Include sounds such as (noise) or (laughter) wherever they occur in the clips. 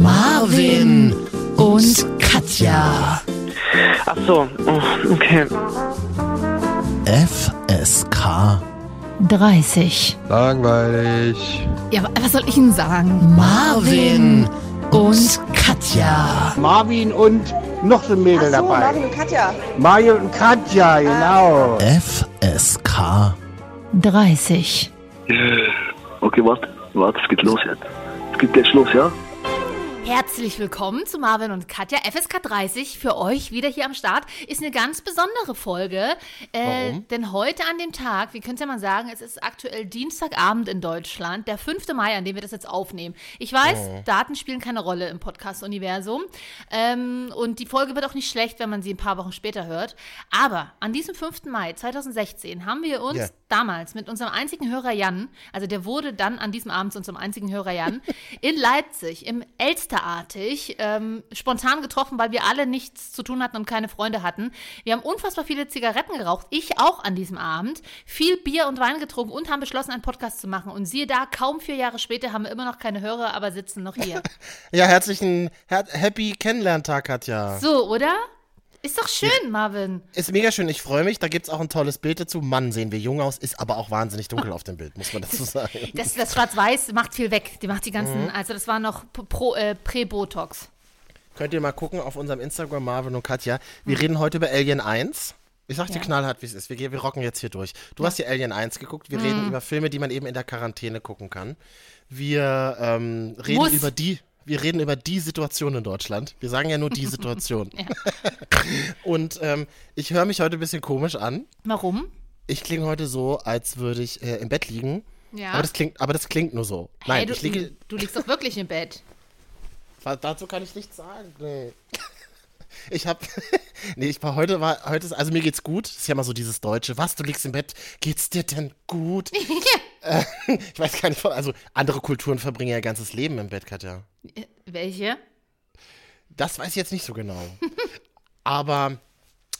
Marvin und Katja. Ach so, oh, okay. FSK 30. Langweilig. Ja, wa- was soll ich Ihnen sagen? Marvin und Katja. Marvin und noch so ein Mädel Ach so, dabei. Marvin und Katja. Mario und Katja, genau. FSK 30. Okay, warte, warte, es geht los jetzt. Es geht gleich los, ja? Herzlich willkommen zu Marvin und Katja. FSK 30 für euch wieder hier am Start. Ist eine ganz besondere Folge. Äh, denn heute an dem Tag, wie könnt ihr mal sagen, es ist aktuell Dienstagabend in Deutschland, der 5. Mai, an dem wir das jetzt aufnehmen. Ich weiß, Daten spielen keine Rolle im Podcast-Universum. Ähm, und die Folge wird auch nicht schlecht, wenn man sie ein paar Wochen später hört. Aber an diesem 5. Mai 2016 haben wir uns Ja. damals mit unserem einzigen Hörer Jan, also der wurde dann an diesem Abend zu unserem einzigen Hörer Jan, (laughs) in Leipzig im Elsterartig ähm, spontan getroffen, weil wir alle nichts zu tun hatten und keine Freunde hatten. Wir haben unfassbar viele Zigaretten geraucht, ich auch an diesem Abend, viel Bier und Wein getrunken und haben beschlossen, einen Podcast zu machen. Und siehe da, kaum vier Jahre später haben wir immer noch keine Hörer, aber sitzen noch hier. (laughs) Ja, herzlichen her Happy Kennenlerntag, Katja. So, oder? Ist doch schön, Marvin. Ist mega schön, ich freue mich. Da gibt es auch ein tolles Bild dazu. Mann, sehen wir jung aus, ist aber auch wahnsinnig dunkel auf dem Bild, muss man dazu (laughs) sagen. Das, das Schwarz-Weiß macht viel weg. Die macht die ganzen, also das war noch äh, Prä-Botox. Könnt ihr mal gucken auf unserem Instagram, Marvin und Katja. Wir reden heute über Alien 1. Ich sag dir Ja. knallhart, wie es ist. Wir, wir rocken jetzt hier durch. Du hast dir Alien 1 geguckt. Wir Mhm. reden über Filme, die man eben in der Quarantäne gucken kann. Wir ähm, reden Muss. über die. Wir reden über die Situation in Deutschland. Wir sagen ja nur die (laughs) Situation. (laughs) Und ähm, ich höre mich heute ein bisschen komisch an. Warum? Ich klinge heute so, als würde ich äh, im Bett liegen. Ja. Aber das klingt, aber das klingt nur so. Nein, hey, du, ich liege. du liegst doch wirklich im Bett. (laughs) Dazu kann ich nichts sagen. Nee. Ich hab. nee, ich war heute, war, heute ist, also mir geht's gut. Das ist ja mal so dieses Deutsche. Was, du liegst im Bett? Geht's dir denn gut? Äh, (laughs) ich weiß gar nicht, also andere Kulturen verbringen ja ihr ganzes Leben im Bett, Katja. Äh, Welche? Das weiß ich jetzt nicht so genau. (laughs) Aber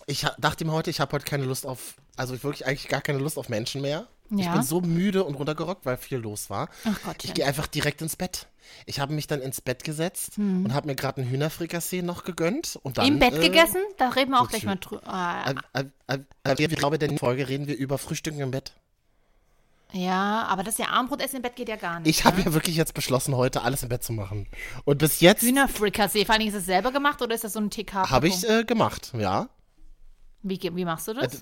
ich dachte mir heute, ich habe heute keine Lust auf, also wirklich eigentlich gar keine Lust auf Menschen mehr. Ich Ja. bin so müde und runtergerockt, weil viel los war. Gottchen. Ich gehe einfach direkt ins Bett. Ich habe mich dann ins Bett gesetzt und habe mir gerade ein Hühnerfrikassee noch gegönnt. Und dann, Im Bett äh, gegessen? Da reden wir auch gleich mal drüber. Ah, äh, äh, ich glaube, in der Folge reden wir über Frühstücken im Bett. Ja, aber das ja Abendbrotessen im Bett geht ja gar nicht. Ich habe ne? ja wirklich jetzt beschlossen, heute alles im Bett zu machen. Und bis jetzt Hühnerfrikassee. Vor allen Dingen ist das selber gemacht oder ist das so ein TK? habe ich äh, gemacht, ja. wie, wie machst du das? Äh,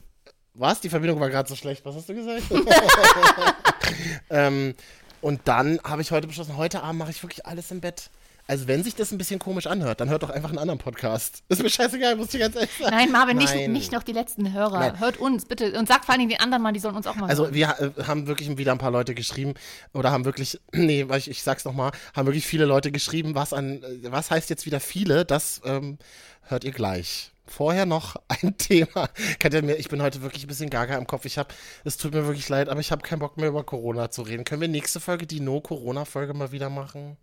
Was? Die Verbindung war gerade so schlecht. Was hast du gesagt? (laughs) ähm, und dann habe ich heute beschlossen, heute Abend mache ich wirklich alles im Bett. Also wenn sich das ein bisschen komisch anhört, dann hört doch einfach einen anderen Podcast. Ist mir scheißegal, muss ich ganz ehrlich sagen. Nein, Marvin, nicht, Nein. nicht noch die letzten Hörer. Nein. Hört uns bitte und sagt vor allen Dingen den anderen mal, die sollen uns auch mal Also hören. wir äh, haben wirklich wieder ein paar Leute geschrieben oder haben wirklich, (clears throat) nee, weil ich, ich sag's nochmal, haben wirklich viele Leute geschrieben, was an, äh, was heißt jetzt wieder viele, das ähm, hört ihr gleich. Vorher noch (laughs) ein Thema. Kennt ihr mir, ich bin heute wirklich ein bisschen gaga im Kopf. Ich habe, es tut mir wirklich leid, aber ich habe keinen Bock mehr über Corona zu reden. Können wir nächste Folge die No-Corona-Folge mal wieder machen?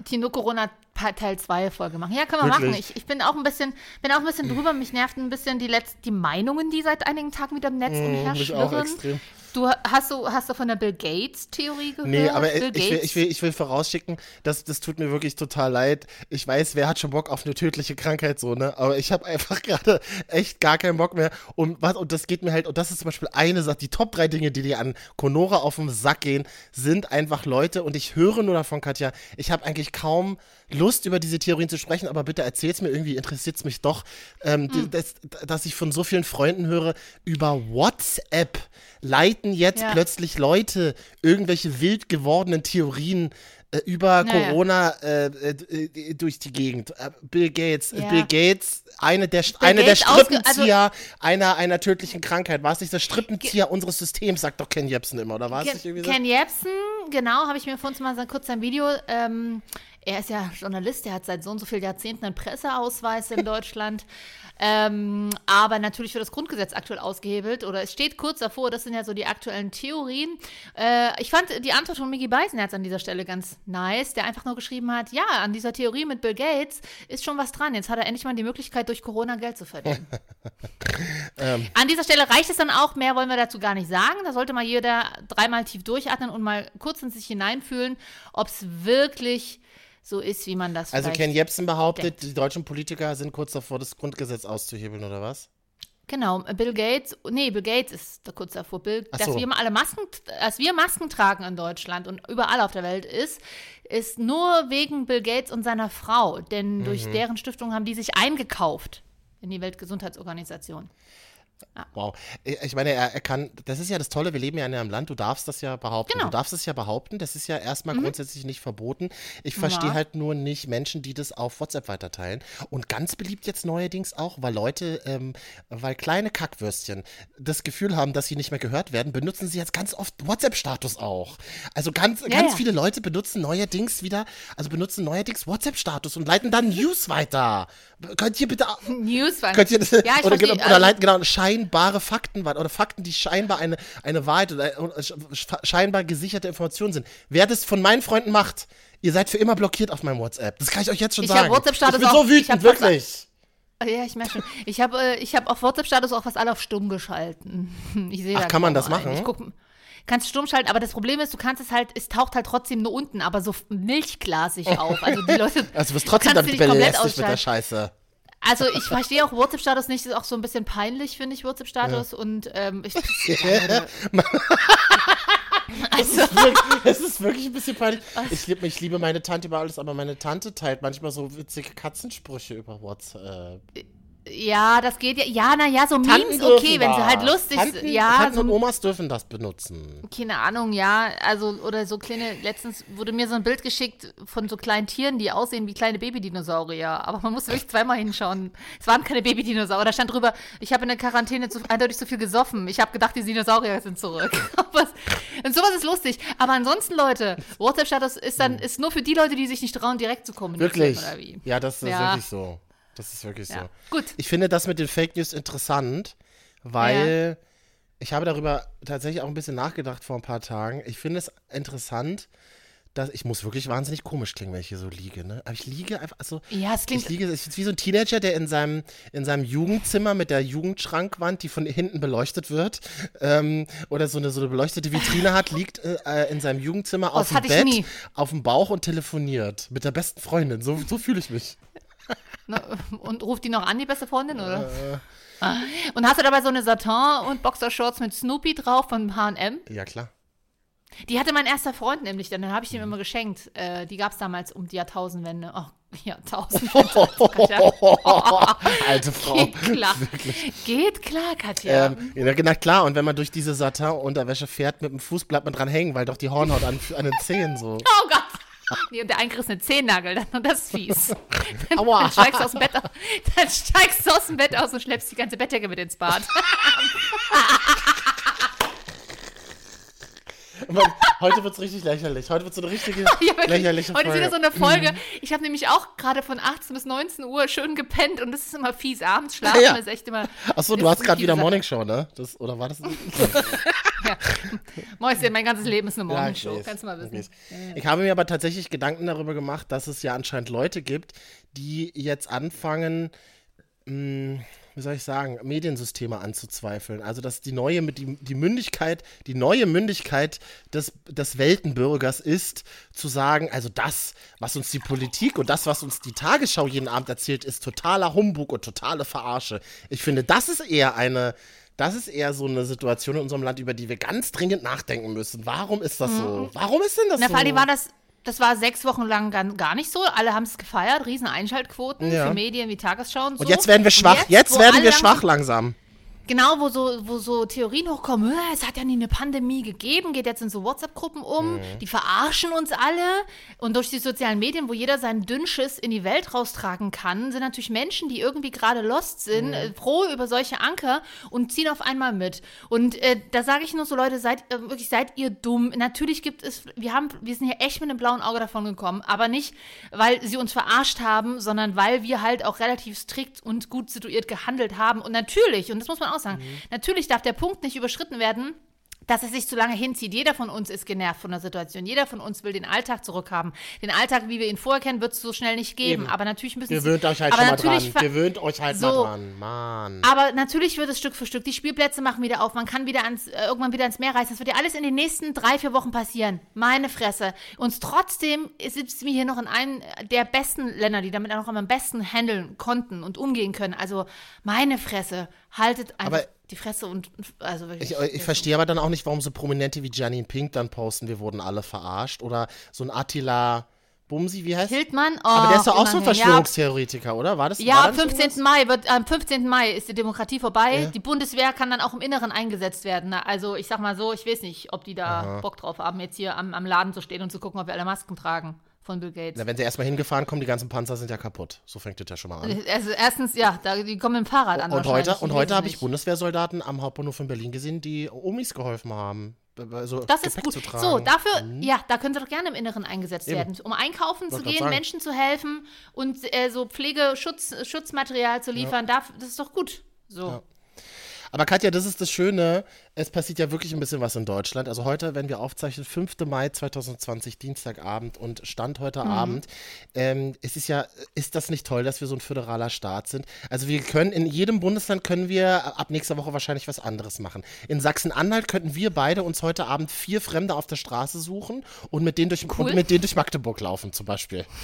Die No Corona Teil 2 Folge machen. Ja, können wir Wirklich? machen. Ich, ich bin auch ein bisschen, bin auch ein bisschen drüber. Mich nervt ein bisschen die letzten, die Meinungen, die seit einigen Tagen wieder im Netz auch umherschwirren. Du hast du hast du von der Bill Gates Theorie gehört? Nee, aber Bill ich will, ich, will, ich will vorausschicken, das, das tut mir wirklich total leid. Ich weiß, wer hat schon Bock auf eine tödliche Krankheit so, ne? Aber ich habe einfach (laughs) gerade echt gar keinen Bock mehr. Und, was, und das geht mir halt, und das ist zum Beispiel eine Sache, die Top drei Dinge, die dir an Konora auf den Sack gehen, sind einfach Leute, und ich höre nur davon, Katja, ich habe eigentlich kaum Lust, über diese Theorien zu sprechen, aber bitte erzähl's mir irgendwie, interessiert's mich doch, ähm, die- das, dass ich von so vielen Freunden höre, über WhatsApp leiten jetzt Ja. plötzlich Leute irgendwelche wild gewordenen Theorien äh, über Ja, ja. Corona äh, äh, äh, durch die Gegend. Äh, Bill Gates, Ja. Bill Gates, eine der, eine Gates der ausge- Strippenzieher einer, einer tödlichen Krankheit. War es nicht der Strippenzieher unseres Systems, sagt doch Ken Jebsen immer, oder war es Ken, nicht irgendwie so? Ken Jebsen, genau, habe ich mir vor uns mal so kurz sein Video. Ähm, er ist ja Journalist, der hat seit so und so vielen Jahrzehnten einen Presseausweis in Deutschland. (laughs) Ähm, aber natürlich wird das Grundgesetz aktuell ausgehebelt oder es steht kurz davor, das sind ja so die aktuellen Theorien. Äh, ich fand die Antwort von Mickey Beisenherz an dieser Stelle ganz nice, der einfach nur geschrieben hat, ja, an dieser Theorie mit Bill Gates ist schon was dran. Jetzt hat er endlich mal die Möglichkeit, durch Corona Geld zu verdienen. (laughs) An dieser Stelle reicht es dann auch, mehr wollen wir dazu gar nicht sagen. Da sollte mal jeder dreimal tief durchatmen und mal kurz in sich hineinfühlen, ob es wirklich so ist, wie man das Also Ken Jebsen behauptet, denkt. die deutschen Politiker sind kurz davor, das Grundgesetz auszuhebeln, oder was? Genau, Bill Gates, nee, Bill Gates ist da kurz davor. Bill, Ach dass so. wir alle Masken, dass wir Masken tragen in Deutschland und überall auf der Welt ist, ist nur wegen Bill Gates und seiner Frau. Denn durch Mhm. deren Stiftung haben die sich eingekauft in die Weltgesundheitsorganisation. Wow. Ich ich meine, er, er kann, das ist ja das Tolle, wir leben ja in einem Land, du darfst das ja behaupten. Genau. Du darfst es ja behaupten, das ist ja erstmal grundsätzlich nicht verboten. Ich verstehe Ja. halt nur nicht Menschen, die das auf WhatsApp weiterteilen. Und ganz beliebt jetzt neuerdings auch, weil Leute, ähm, weil kleine Kackwürstchen das Gefühl haben, dass sie nicht mehr gehört werden, benutzen sie jetzt ganz oft WhatsApp-Status auch. Also ganz, ganz ja. viele Leute benutzen neuerdings wieder, also benutzen neuerdings WhatsApp-Status und leiten dann News weiter. Könnt ihr bitte News war Könnt ihr das, Ja, ich oder, verstehe, genau, oder also- leiten genau scheinbare Fakten weiter oder Fakten, die scheinbar eine, eine Wahrheit oder sch- scheinbar gesicherte Informationen sind. Wer das von meinen Freunden macht, ihr seid für immer blockiert auf meinem WhatsApp. Das kann ich euch jetzt schon Ich sagen. WhatsApp-Status ich bin so wütend, wirklich. Ja, ich merke schon. Ich habe äh, ich hab auf WhatsApp-Status auch fast alle auf stumm geschalten. (laughs) Ich sehe Ach, da kann man das machen? einen. Ich guck, kannst stumm schalten, aber das Problem ist, du kannst es halt, es taucht halt trotzdem nur unten, aber so milchglasig auf. Also die (laughs) Leute. Also du wirst trotzdem damit belästigt mit der. Scheiße. Also ich verstehe auch WhatsApp-Status nicht, ist auch so ein bisschen peinlich, finde ich, WhatsApp-Status. Und ähm, ich. (laughs) also, Es ist wirklich ein bisschen peinlich. Ich liebe, ich liebe meine Tante über alles, aber meine Tante teilt manchmal so witzige Katzensprüche über WhatsApp. Ja, das geht ja. Ja, naja, so Tanten Memes okay, wenn sie halt lustig sind. Ja, Tanten so und Omas dürfen das benutzen. Keine Ahnung, ja. Also, oder so kleine, letztens wurde mir so ein Bild geschickt von so kleinen Tieren, die aussehen wie kleine Babydinosaurier. Aber man muss wirklich zweimal hinschauen. Es waren keine Babydinosaurier. Da stand drüber, ich habe in der Quarantäne zu, eindeutig zu viel gesoffen. Ich habe gedacht, die Dinosaurier sind zurück. (laughs) Und sowas ist lustig. Aber ansonsten, Leute, WhatsApp-Status ist dann ist nur für die Leute, die sich nicht trauen, direkt zu kommunizieren. Wirklich? Oder wie? Ja, das ist Ja. wirklich so. Das ist wirklich Ja. so. Gut. Ich finde das mit den Fake News interessant, weil ich habe darüber tatsächlich auch ein bisschen nachgedacht vor ein paar Tagen. Ich finde es interessant, dass ich muss wirklich wahnsinnig komisch klingen, wenn ich hier so liege. Ne? Aber ich liege einfach, also Ja, es klingt- ich liege, ich bin wie so ein Teenager, der in seinem in seinem Jugendzimmer mit der Jugendschrankwand, die von hinten beleuchtet wird, ähm, oder so eine so eine beleuchtete Vitrine hat, (laughs) liegt äh, in seinem Jugendzimmer Oh, auf dem Bett, auf dem Bauch und telefoniert mit der besten Freundin. So so fühle ich mich. Und ruft die noch an, die beste Freundin, oder? Äh. Ah. Und hast du dabei so eine Satin und Boxershorts mit Snoopy drauf von H&M? Ja klar. Die hatte mein erster Freund nämlich, dann habe ich ihm immer geschenkt. Äh, die gab es damals um die Jahrtausendwende. Oh, Jahrtausendwende. (laughs) (laughs) Alte Frau. Geht klar. Geht klar, Katja. Ähm, ja, na klar, und wenn man durch diese Satin-Unterwäsche fährt mit dem Fuß, bleibt man dran hängen, weil doch die Hornhaut an, an den Zehen so. (laughs) oh Gott. Nee, und der eingerissene Zehennagel, dann, das ist fies. (laughs) Dann, Aua. dann, steigst du aus dem Bett, dann steigst du aus dem Bett aus und schleppst die ganze Bettdecke mit ins Bad. (laughs) Man, heute wird's richtig lächerlich. Heute wird's so eine richtige (laughs) Ja, lächerliche Heute ist wieder so eine Folge. (clears throat) Ich habe nämlich auch gerade von 18 bis 19 Uhr schön gepennt und das ist immer fies. Abends schlafen Ja. ist echt immer. Achso, du hast gerade wieder Sache. Morningshow, ne? Das, oder war das? (laughs) Ja. Mäuschen, mein ganzes Leben ist eine Ja, Morningshow. weiß. Kannst du mal wissen. Ich. Ich habe mir aber tatsächlich Gedanken darüber gemacht, dass es ja anscheinend Leute gibt, die jetzt anfangen, mh, wie soll ich sagen, Mediensysteme anzuzweifeln. Also dass die neue die, die Mündigkeit, die neue Mündigkeit des, des Weltenbürgers ist, zu sagen, also das, was uns die Politik und das, was uns die Tagesschau jeden Abend erzählt, ist totaler Humbug und totale Verarsche. Ich finde, das ist eher eine das ist eher so eine Situation in unserem Land, über die wir ganz dringend nachdenken müssen. Warum ist das so? Warum ist denn das Mhm. Na, so? allem war das, das war sechs Wochen lang gar, gar nicht so. Alle haben es gefeiert, riesen Einschaltquoten Ja. für Medien wie Tagesschau und so. und jetzt werden wir schwach. Und Jetzt, wo werden wir langsam- schwach langsam. Genau, wo so, wo so Theorien hochkommen, "Äh, es hat ja nie eine Pandemie gegeben, geht jetzt in so WhatsApp-Gruppen um, Mhm. die verarschen uns alle. Und durch die sozialen Medien, wo jeder seinen Dünnschiss in die Welt raustragen kann, sind natürlich Menschen, die irgendwie gerade lost Mhm. sind, äh, froh über solche Anker und ziehen auf einmal mit. Und äh, da sage ich nur so, Leute, seid äh, wirklich, seid ihr dumm. Natürlich gibt es, wir haben, wir sind hier echt mit einem blauen Auge davon gekommen, aber nicht, weil sie uns verarscht haben, sondern weil wir halt auch relativ strikt und gut situiert gehandelt haben. Und natürlich, und das muss man auch sagen, natürlich darf der Punkt nicht überschritten werden, dass es sich zu lange hinzieht. Jeder von uns ist genervt von der Situation. Jeder von uns will den Alltag zurückhaben. Den Alltag, wie wir ihn vorher kennen, wird es so schnell nicht geben. Eben. Aber natürlich müssen Gewöhnt sie, euch halt schon mal dran. Gewöhnt euch halt So. mal dran. Mann. aber natürlich wird es Stück für Stück. Die Spielplätze machen wieder auf. Man kann wieder ans, äh, irgendwann wieder ans Meer reisen. Das wird ja alles in den nächsten drei, vier Wochen passieren. Meine Fresse. Und trotzdem sitzen wir hier noch in einem der besten Länder, die damit auch am besten handeln konnten und umgehen können. Also meine Fresse. Haltet einfach Aber- die Fresse und also wirklich. Ich, ich verstehe aber dann auch nicht, warum so Prominente wie Janine Pink dann posten, wir wurden alle verarscht. Oder so ein Attila Bumsi, wie heißt Hildmann, oh, Aber der ist doch auch so ein immerhin. Ja, Verschwörungstheoretiker, oder? War das? Ja, am nicht 15. irgendwas? Mai wird, am 15. Mai ist die Demokratie vorbei. Ja. Die Bundeswehr kann dann auch im Inneren eingesetzt werden. Also ich sag mal so, ich weiß nicht, ob die da Bock drauf haben, jetzt hier am, am Laden zu stehen und zu gucken, ob wir alle Masken tragen von Bill Gates. Na, wenn sie erstmal hingefahren kommen, die ganzen Panzer sind ja kaputt. So fängt das ja schon mal an. Also erstens, ja, da, die kommen mit dem Fahrrad an. Und heute, und heute habe ich. Bundeswehrsoldaten am Hauptbahnhof in Berlin gesehen, die Omis geholfen haben. Also Das ist Gepäck gut. Zu tragen. So, dafür, ja, da können sie doch gerne im Inneren eingesetzt Eben. werden, um einkaufen zu Wollte grad gehen, sagen. Menschen zu helfen und äh, so Pflegeschutz, Schutzmaterial zu liefern. Darf, das ist doch gut. So. Ja. Aber Katja, das ist das Schöne, es passiert ja wirklich ein bisschen was in Deutschland. Also heute, wenn wir aufzeichnen, 5. Mai 2020, Dienstagabend und Stand heute Mhm. Abend, ähm, es ist ja, ist das nicht toll, dass wir so ein föderaler Staat sind? Also wir können, in jedem Bundesland können wir ab nächster Woche wahrscheinlich was anderes machen. In Sachsen-Anhalt könnten wir beide uns heute Abend vier Fremde auf der Straße suchen und mit denen durch, Cool. mit denen durch Magdeburg laufen zum Beispiel. (laughs)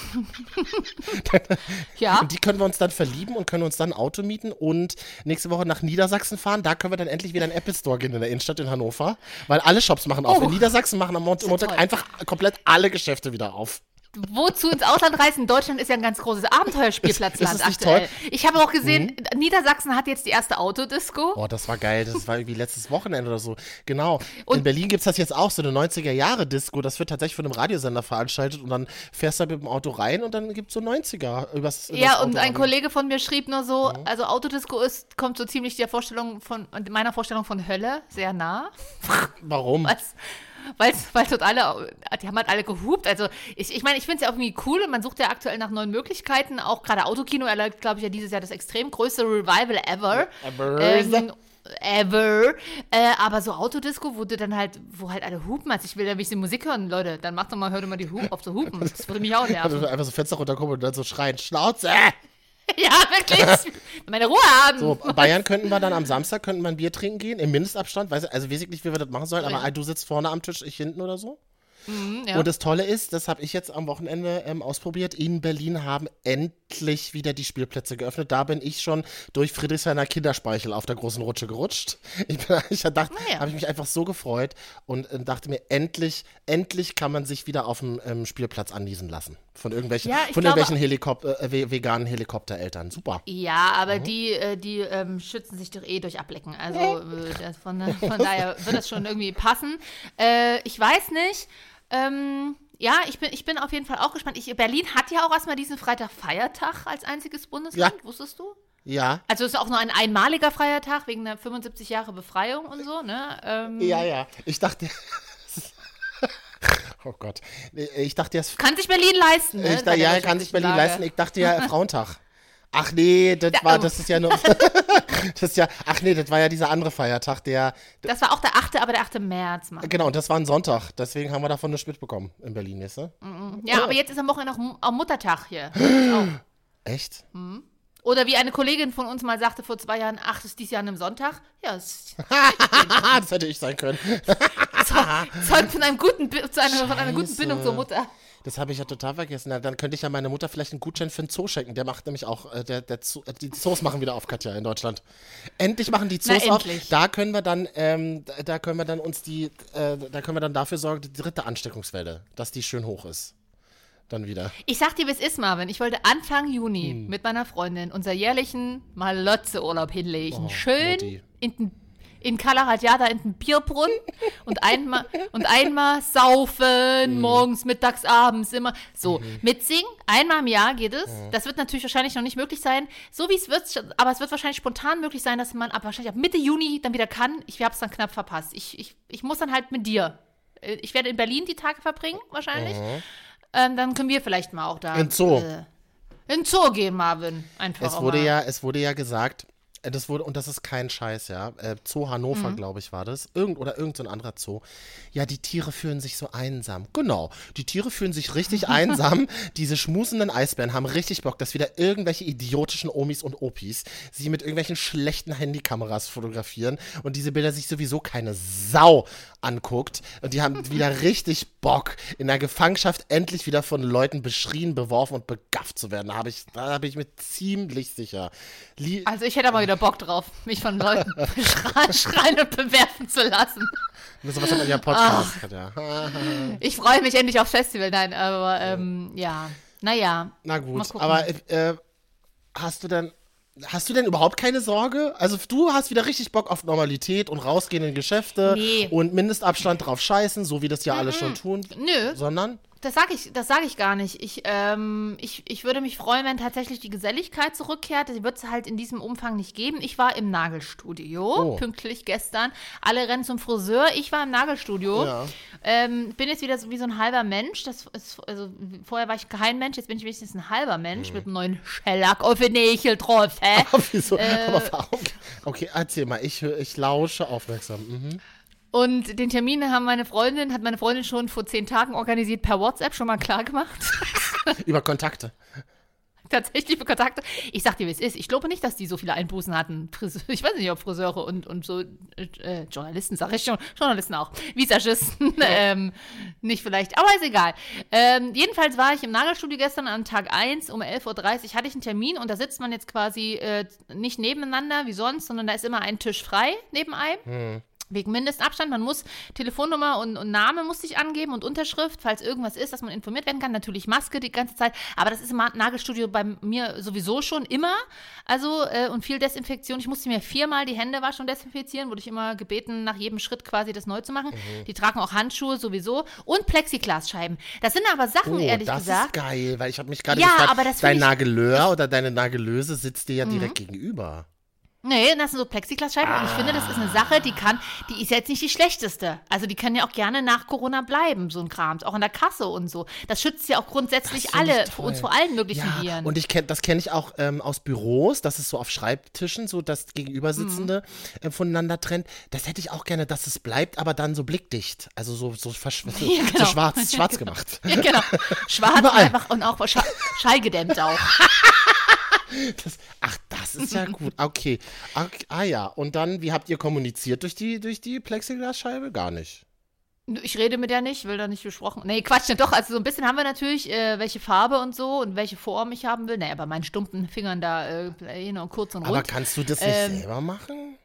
Ja. Und die können wir uns dann verlieben und können uns dann ein Auto mieten und nächste Woche nach Niedersachsen fahren. Da können wir dann endlich wieder in Apple Store gehen der Innenstadt in Hannover, weil alle Shops machen auf. Oh. In Niedersachsen machen am Mont- Montag toll. einfach komplett alle Geschäfte wieder auf. Wozu ins Ausland reisen? Deutschland ist ja ein ganz großes Abenteuerspielplatzland Ist- ist aktuell. toll? Ich habe auch gesehen, Niedersachsen hat jetzt die erste Autodisco. Oh, das war geil. Das war irgendwie letztes Wochenende oder so. Genau. in Und- Berlin gibt es das jetzt auch, so eine 90er-Jahre-Disco. Das wird tatsächlich von einem Radiosender veranstaltet und dann fährst du mit dem Auto rein und dann gibt es so 90er übers, Ja, und ein. Kollege von mir schrieb nur so, also Autodisco ist, kommt so ziemlich der Vorstellung von, meiner Vorstellung von Hölle sehr nah. Warum? Was? Weil, weil dort alle, die haben halt alle gehupt. Also ich, ich meine, ich finde es ja auch irgendwie cool und man sucht ja aktuell nach neuen Möglichkeiten. Auch gerade Autokino erlebt, glaube ich, ja dieses Jahr das extrem größte Revival ever. Ever. Ähm, ever. Äh, aber so Autodisco, wo du dann halt, wo halt alle hupen. Also ich will ja ein bisschen Musik hören, Leute. Dann macht doch mal, hört doch mal die Hupen auf zu hupen. Das würde mich auch (laughs) nerven. Einfach so Fenster runterkommen und dann so schreien, Schnauze! (laughs) ja, wirklich. (laughs) Meine Ruhe haben. So, Bayern könnten wir dann am Samstag, könnten wir ein Bier trinken gehen, im Mindestabstand, weiß, also weiß ich nicht, wie wir das machen sollen, aber ja. du sitzt vorne am Tisch, ich hinten oder so. Ja. Und das Tolle ist, das habe ich jetzt am Wochenende ähm, ausprobiert, in Berlin haben endlich wieder die Spielplätze geöffnet. Da bin ich schon durch Friedrichshainer Kinderspeichel auf der großen Rutsche gerutscht. (laughs) Ich, bin, ich dachte, Ah ja. habe ich mich einfach so gefreut und äh, dachte mir, endlich, endlich kann man sich wieder auf dem ähm, Spielplatz anniesen lassen. Von irgendwelchen, Ja, von glaube- irgendwelchen Helikop äh, ve- veganen Helikoptereltern. Super. Ja, aber Mhm. die, äh, die ähm, schützen sich doch eh durch Ablecken. Also äh, das von, (laughs) von daher wird das schon irgendwie passen. Äh, ich weiß nicht. Ähm, ja, ich bin, ich bin auf jeden Fall auch gespannt. Ich, Berlin hat ja auch erstmal diesen Freitag Feiertag als einziges Bundesland, Ja. wusstest du? Ja. Also es ist auch nur ein einmaliger Feiertag wegen der 75 Jahre Befreiung und so, ne? Ähm, Ja, ja. Ich dachte. (laughs) oh Gott. Ich dachte erst. Kann sich Berlin leisten, ne? Ich da, ja, kann sich Berlin wirtschaftlichen leisten. Lage. Ich dachte ja (laughs) Frauentag. Ach nee, das war, das ist ja nur. (laughs) (laughs) das ist ja. Ach nee, das war ja dieser andere Feiertag, der. Das war auch der 8., aber der 8. März, Mann. Genau, und das war ein Sonntag. Deswegen haben wir davon nichts mitbekommen in Berlin, weißt du? Ja, aber jetzt ist am Wochenende auch, Mu- auch Muttertag hier. (gasps) Echt? Oder wie eine Kollegin von uns mal sagte vor zwei Jahren, ach, das ist dieses Jahr an einem Sonntag. Ja, es (laughs) das hätte ich sein können. zeugt von, einem guten, zu einer, von einer guten. Bindung zur Mutter. Das habe ich ja total vergessen. Na, dann könnte ich ja meiner Mutter vielleicht einen Gutschein für einen Zoo schenken. Der macht nämlich auch, äh, der, der Zoo, äh, die Zoos machen wieder auf, Katja, in Deutschland. Endlich machen die Zoos auf. Da können wir dann, ähm, da- da können wir dann uns die, äh, da können wir dann dafür sorgen, die dritte Ansteckungswelle, dass die schön hoch ist. Dann wieder. Ich sag dir, wie es ist, Marvin. Ich wollte Anfang Juni Hm. mit meiner Freundin unser jährlichen Malotze-Urlaub hinlegen. Oh, Schön Mutti. in, den- in Kalaratjada in den Bierbrunnen und einmal, und einmal saufen, morgens, mittags, abends, immer. So, Mhm. mitsingen, einmal im Jahr geht es. Das wird natürlich wahrscheinlich noch nicht möglich sein. So wie es wird, aber es wird wahrscheinlich spontan möglich sein, dass man ab, wahrscheinlich ab Mitte Juni dann wieder kann. Ich habe es dann knapp verpasst. Ich, ich, ich muss dann halt mit dir. Äh, Ich werde in Berlin die Tage verbringen, wahrscheinlich. Ähm, dann können wir vielleicht mal auch da. In Zoo. Äh, in Zoo gehen, Marvin. Einfach Es wurde mal. ja, es wurde ja gesagt, Das wurde, und das ist kein Scheiß, ja. Äh, Zoo Hannover, Mhm. glaube ich, war das. Irgend, oder irgendein so anderer Zoo. Ja, die Tiere fühlen sich so einsam. Genau. Die Tiere fühlen sich richtig (laughs) einsam. Diese schmusenden Eisbären haben richtig Bock, dass wieder irgendwelche idiotischen Omis und Opis sie mit irgendwelchen schlechten Handykameras fotografieren und diese Bilder sich sowieso keine Sau anguckt. Und die haben wieder (laughs) richtig Bock, in der Gefangenschaft endlich wieder von Leuten beschrien, beworfen und begafft zu werden. Da habe ich, da habe ich mir ziemlich sicher. Lie Also ich hätte aber wieder Bock drauf, mich von Leuten (laughs) schreien, und bewerfen zu lassen. sowas hat man ja Podcast. Katja. Ich freue mich endlich aufs Festival, nein, aber ähm, ja. Naja. Na gut, aber äh, hast du denn, hast du denn überhaupt keine Sorge? Also du hast wieder richtig Bock auf Normalität und rausgehen in Geschäfte Nee. und Mindestabstand drauf scheißen, so wie das ja alle schon tun. Nö, Sondern? Das sage ich, das ich gar nicht. Ich, ähm, ich, ich würde mich freuen, wenn tatsächlich die Geselligkeit zurückkehrt. Die wird es halt in diesem Umfang nicht geben. Ich war im Nagelstudio, Oh. pünktlich gestern. Alle rennen zum Friseur. Ich war im Nagelstudio. Ja. Ähm, bin jetzt wieder so wie so ein halber Mensch. Das ist, also, vorher war ich kein Mensch, jetzt bin ich wenigstens ein halber Mensch Hm. mit einem neuen Schellack auf den Nägel drauf. Hä? (laughs) Wieso? Äh. Aber warum? Okay, erzähl mal, ich, ich lausche aufmerksam. Mhm. Und den Termin haben meine Freundin, hat meine Freundin schon vor zehn Tagen organisiert per WhatsApp schon mal klar gemacht. (laughs) Über Kontakte. Tatsächlich für Kontakte. Ich sag dir, wie es ist. Ich glaube nicht, dass die so viele Einbußen hatten. Ich weiß nicht, ob Friseure und, und so äh, Journalisten, sag ich schon, Journalisten auch, Visagisten, ähm, nicht vielleicht, aber ist egal. Ähm, jedenfalls war ich im Nagelstudio gestern an Tag 1 um 11.30 Uhr hatte ich einen Termin und da sitzt man jetzt quasi äh, nicht nebeneinander wie sonst, sondern da ist immer ein Tisch frei neben einem. Wegen Mindestabstand. Man muss Telefonnummer und, und Name muss sich angeben und Unterschrift, falls irgendwas ist, dass man informiert werden kann. Natürlich Maske die ganze Zeit. Aber das ist im Nagelstudio bei mir sowieso schon immer. Also, äh, und viel Desinfektion. Ich musste mir viermal die Hände waschen und desinfizieren. Wurde ich immer gebeten, nach jedem Schritt quasi das neu zu machen. Mhm. Die tragen auch Handschuhe sowieso. Und Plexiglasscheiben. Das sind aber Sachen, Oh, ehrlich das gesagt. ist geil, weil ich habe mich gerade Ja, gefragt, aber das dein ich- oder deine Nagellöse sitzt dir ja Mhm. direkt gegenüber. Nee, das sind so Plexiglasscheiben und ich finde, das ist eine Sache, die kann, die ist jetzt nicht die schlechteste. Also die können ja auch gerne nach Corona bleiben, so ein Kram, auch an der Kasse und so. Das schützt ja auch grundsätzlich alle, uns vor allen möglichen Ja, Viren. und ich kenn, das kenne ich auch ähm, aus Büros, dass es so auf Schreibtischen so das Gegenübersitzende Mhm. äh, voneinander trennt. Das hätte ich auch gerne, dass es bleibt, aber dann so blickdicht. Also so, so, versch- (laughs) Ja, genau. so schwarz, schwarz (laughs) gemacht. Ja, genau. (laughs) Schwarz einfach, und auch scha schallgedämmt auch. Das, ach, das ist ja (laughs) gut. Okay. okay. Ah ja, und dann, wie habt ihr kommuniziert durch die, durch die Plexiglasscheibe? Gar nicht. Ich rede mit der nicht, will da nicht besprochen. Nee, Quatsch, doch. Also so ein bisschen haben wir natürlich, äh, welche Farbe und so und welche Form ich haben will. Naja, bei meinen stumpen Fingern da, äh, genau, kurz und Aber rund. kannst du das nicht Ähm, selber machen?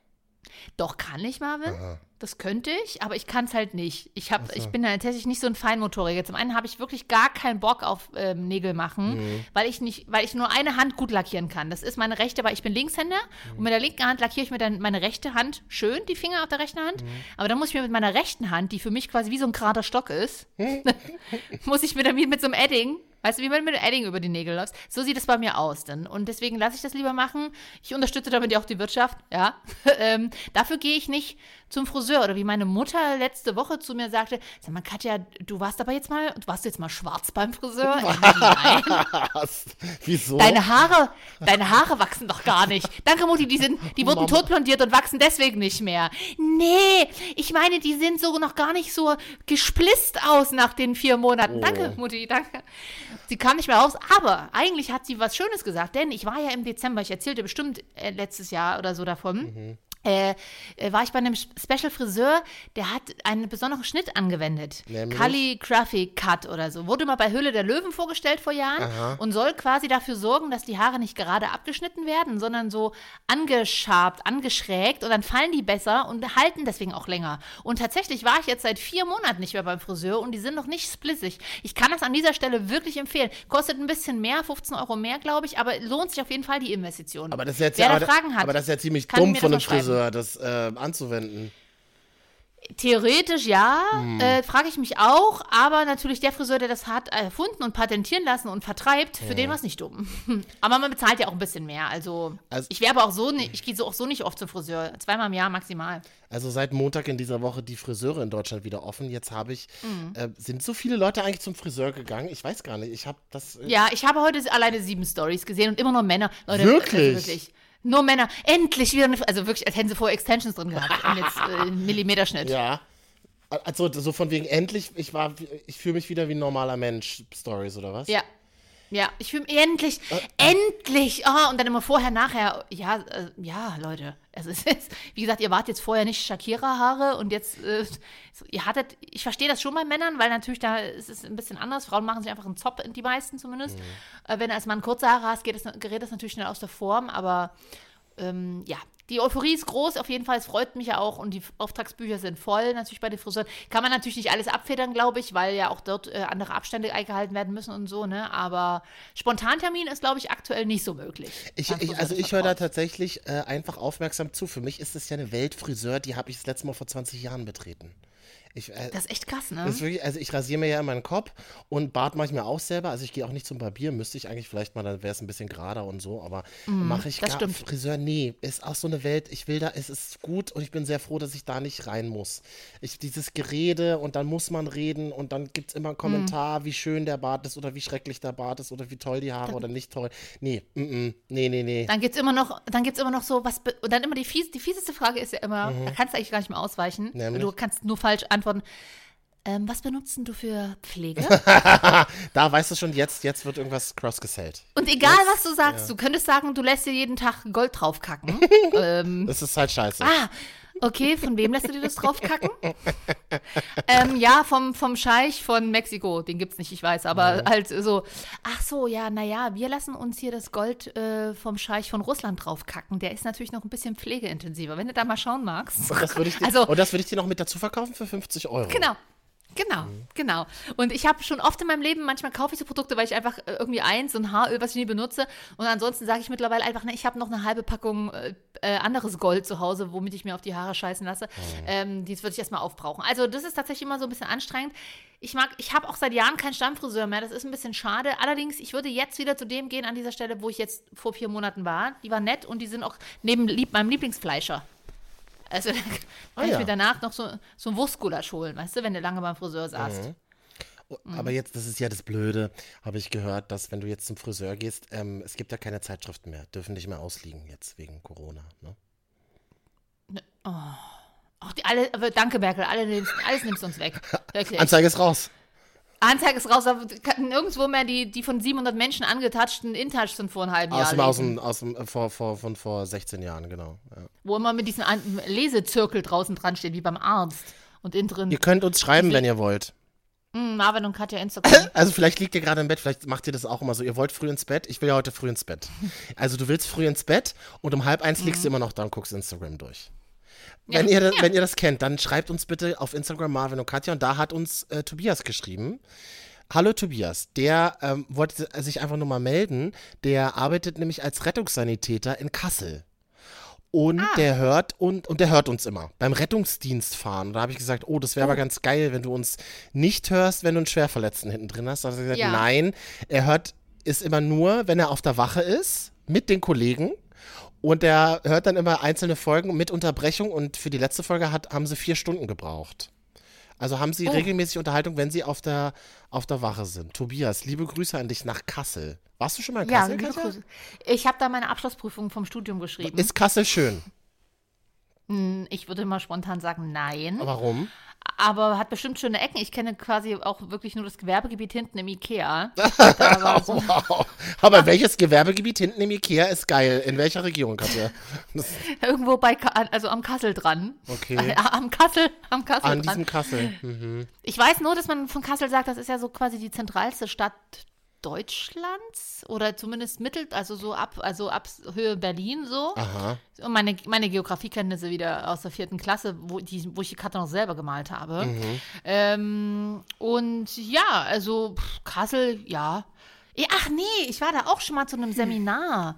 Doch, kann ich, Marvin. Das könnte ich, aber ich kann es halt nicht. Ich, hab, ich bin tatsächlich nicht so ein Feinmotoriker. Zum einen habe ich wirklich gar keinen Bock auf ähm, Nägel machen, Mhm. weil ich nicht, weil ich nur eine Hand gut lackieren kann. Das ist meine rechte, weil ich bin Linkshänder und mit der linken Hand lackiere ich mir dann meine rechte Hand schön, die Finger auf der rechten Hand. Mhm. Aber dann muss ich mir mit meiner rechten Hand, die für mich quasi wie so ein gerader Stock ist, (laughs) (laughs) muss ich mir dann wie mit so einem Edding, weißt du, wie man mit einem Edding über die Nägel läuft, so sieht es bei mir aus dann. Und deswegen lasse ich das lieber machen. Ich unterstütze damit ja auch die Wirtschaft, ja. (laughs) ähm, dafür gehe ich nicht zum Friseur oder wie meine Mutter letzte Woche zu mir sagte, sag mal, Katja, du warst aber jetzt mal, du warst jetzt mal schwarz beim Friseur? (laughs) Was? Wieso? Deine Haare, deine Haare wachsen doch gar nicht. Danke, Mutti, die sind, die wurden Mama. totblondiert und wachsen deswegen nicht mehr. Nee, ich meine, die sind so noch gar nicht so gesplisst aus nach den vier Monaten. Oh. Danke, Mutti, danke. Sie kam nicht mehr raus, aber eigentlich hat sie was Schönes gesagt, denn ich war ja im Dezember, ich erzählte bestimmt äh, letztes Jahr oder so davon. Äh, äh, war ich bei einem Special Friseur, der hat einen besonderen Schnitt angewendet. Calligraphy Cut oder so. Wurde mal bei Höhle der Löwen vorgestellt vor Jahren und soll quasi dafür sorgen, dass die Haare nicht gerade abgeschnitten werden, sondern so angeschabt, angeschrägt und dann fallen die besser und halten deswegen auch länger. Und tatsächlich war ich jetzt seit vier Monaten nicht mehr beim Friseur und die sind noch nicht splissig. Ich kann das an dieser Stelle wirklich empfehlen. Kostet ein bisschen mehr, 15 Euro mehr, glaube ich, aber lohnt sich auf jeden Fall die Investition. aber das ist jetzt Wer ja, da aber, Fragen hat, aber das ist ja ziemlich dumm von einem schreiben. Friseur, das äh, anzuwenden. Theoretisch ja, Hm. äh, frage ich mich auch, aber natürlich der Friseur, der das hat erfunden und patentieren lassen und vertreibt, für den war es nicht dumm. (laughs) aber man bezahlt ja auch ein bisschen mehr. Also, Also- ich wäre aber auch so, nicht, ich gehe so auch so nicht oft zum Friseur. Zweimal im Jahr maximal. Also seit Montag in dieser Woche die Friseure in Deutschland wieder offen. Jetzt habe ich, Mhm. äh, sind so viele Leute eigentlich zum Friseur gegangen? Ich weiß gar nicht. Ich habe das. Äh, Ja, ich habe heute alleine sieben Stories gesehen und immer nur Männer. Leute, Wirklich? Also wirklich. Nur Männer. Endlich wieder eine, also wirklich, als hätten sie vorher Extensions drin gehabt. Und jetzt (laughs) äh, Millimeterschnitt. Ja. Also so von wegen endlich, ich war, ich fühle mich wieder wie ein normaler Mensch, Stories oder was? Ja. Ja, ich fühle mich endlich, endlich. Oh, und dann immer vorher, nachher. Ja, äh, ja, Leute. Es ist, jetzt, (laughs) wie gesagt, ihr wart jetzt vorher nicht Shakira-Haare und jetzt, äh, ihr hattet, ich verstehe das schon bei Männern, weil natürlich da ist es ein bisschen anders. Frauen machen sich einfach einen Zopf, die meisten zumindest. Äh, wenn du als Mann kurze Haare hast, geht das, gerät das natürlich schnell aus der Form, aber ähm, ja, die Euphorie ist groß, auf jeden Fall. Es freut mich ja auch und die Auftragsbücher sind voll, natürlich bei den Friseuren. Kann man natürlich nicht alles abfedern, glaube ich, weil ja auch dort äh, andere Abstände eingehalten werden müssen und so, ne? Aber Spontantermin ist, glaube ich, aktuell nicht so möglich. Ich, ich, also ich höre da tatsächlich äh, einfach aufmerksam zu. Für mich ist es ja eine Weltfriseur, die habe ich das letzte Mal vor 20 Jahren betreten. Ich, äh, Das ist echt krass, ne? wirklich, also ich rasiere mir ja immer den Kopf und Bart mache ich mir auch selber. Also ich gehe auch nicht zum Barbier, müsste ich eigentlich vielleicht mal, dann wäre es ein bisschen gerader und so, aber mache ich Mhm, das gar stimmt. Friseur, nee, ist auch so eine Welt, ich will da, es ist gut und ich bin sehr froh, dass ich da nicht rein muss. Ich, dieses Gerede und dann muss man reden und dann gibt es immer einen Mhm. Kommentar, wie schön der Bart ist oder wie schrecklich der Bart ist oder wie toll die Haare oder nicht toll. Nee, mm, mm, nee, nee, nee. Dann gibt es immer noch, dann gibt's immer noch so, was, und dann immer die, fies, die fieseste Frage ist ja immer, da kannst du eigentlich gar nicht mehr ausweichen. Mhm. Nämlich? Du kannst nur falsch antworten. Ähm, was benutzen du für Pflege? (laughs) Da weißt du schon, jetzt, jetzt wird irgendwas crossgesellt. Und egal, was du sagst, du könntest sagen, du lässt dir jeden Tag Gold draufkacken. (laughs) ähm, Das ist halt scheiße. ah, okay, von wem lässt du dir das draufkacken? ähm, ja, vom, vom Scheich von Mexiko. Den gibt's nicht, ich weiß, aber halt so. Ach so, ja, naja, wir lassen uns hier das Gold äh, vom Scheich von Russland draufkacken. Der ist natürlich noch ein bisschen pflegeintensiver. Wenn du da mal schauen magst. Und das würde ich, dir- Also- und das würde ich dir noch mit dazu verkaufen für 50 Euro. Genau. Genau, genau. Und ich habe schon oft in meinem Leben, manchmal kaufe ich so Produkte, weil ich einfach äh, irgendwie eins, so ein Haaröl, was ich nie benutze. Und ansonsten sage ich mittlerweile einfach, ne, ich habe noch eine halbe Packung äh, äh, anderes Gold zu Hause, womit ich mir auf die Haare scheißen lasse. Ähm, dies würde ich erstmal aufbrauchen. Also das ist tatsächlich immer so ein bisschen anstrengend. Ich mag, ich habe auch seit Jahren keinen Stammfriseur mehr. Das ist ein bisschen schade. Allerdings, ich würde jetzt wieder zu dem gehen an dieser Stelle, wo ich jetzt vor vier Monaten war. Die war nett und die sind auch neben lieb, meinem Lieblingsfleischer. Also (laughs) da kann Ah, ich ja. mir danach noch so, so ein Wurstgulasch holen, weißt du, wenn du lange beim Friseur saßt. Oh, Aber jetzt, das ist ja das Blöde, habe ich gehört, dass wenn du jetzt zum Friseur gehst, ähm, es gibt ja keine Zeitschriften mehr, dürfen nicht mehr ausliegen jetzt wegen Corona. Ne? Ach, die alle, danke, Merkel, alle nimmst, alles nimmst du uns weg. (laughs) Wirklich. Anzeige ist raus. Anzeige ist raus, aber nirgendwo mehr die, die von 700 Menschen angetatschten InTouch sind vor einem halben Aus Jahr. dem, aus dem, aus dem, äh, vor, vor, von vor 16 Jahren, genau. Ja. Wo immer mit diesem Lesezirkel draußen dran steht, wie beim Arzt. Und innen drin, Ihr könnt uns schreiben, wenn ihr wollt. hm, Marvin und Katja Instagram. (coughs) Also vielleicht liegt ihr gerade im Bett, vielleicht macht ihr das auch immer so. Ihr wollt früh ins Bett, ich will ja heute früh ins Bett. (laughs) Also du willst früh ins Bett und um halb eins liegst du immer noch da und guckst Instagram durch. Wenn, Ja, ihr das, ja. wenn ihr das kennt, dann schreibt uns bitte auf Instagram Marvin und Katja und da hat uns äh, Tobias geschrieben. Hallo Tobias, der ähm, wollte sich einfach nur mal melden. Der arbeitet nämlich als Rettungssanitäter in Kassel. Und der hört und, und der hört uns immer beim Rettungsdienst fahren. Und da habe ich gesagt, oh, das wäre aber ganz geil, wenn du uns nicht hörst, wenn du einen Schwerverletzten hinten drin hast. Da hat er gesagt, Ja. nein, er hört es immer nur, wenn er auf der Wache ist mit den Kollegen. Und er hört dann immer einzelne Folgen mit Unterbrechung. Und für die letzte Folge hat, haben sie vier Stunden gebraucht. Also haben sie Oh. regelmäßig Unterhaltung, wenn sie auf der, auf der Wache sind. Tobias, liebe Grüße an dich nach Kassel. Warst du schon mal in ja, Kassel? liebe Katja? Grüße. Ich habe da meine Abschlussprüfung vom Studium geschrieben. Ist Kassel schön? Hm, ich würde mal spontan sagen, nein. Warum? Aber hat bestimmt schöne Ecken. Ich kenne quasi auch wirklich nur das Gewerbegebiet hinten im Ikea. (laughs) So, Wow. Aber welches Gewerbegebiet hinten im Ikea ist geil? In welcher Region, Katja? (laughs) Irgendwo bei, also am Kassel dran. Okay. (laughs) Am Kassel, am Kassel an dran. diesem Kassel. Mhm. Ich weiß nur, dass man von Kassel sagt, das ist ja so quasi die zentralste Stadt Deutschlands oder zumindest mittel, also so ab, also ab Höhe Berlin so. Aha. Und meine, meine Geografiekenntnisse wieder aus der vierten Klasse, wo, die, wo ich die Karte noch selber gemalt habe. Mhm. Ähm, und ja, also pff, Kassel, ja. Ja, Ach nee, ich war da auch schon mal zu einem Seminar.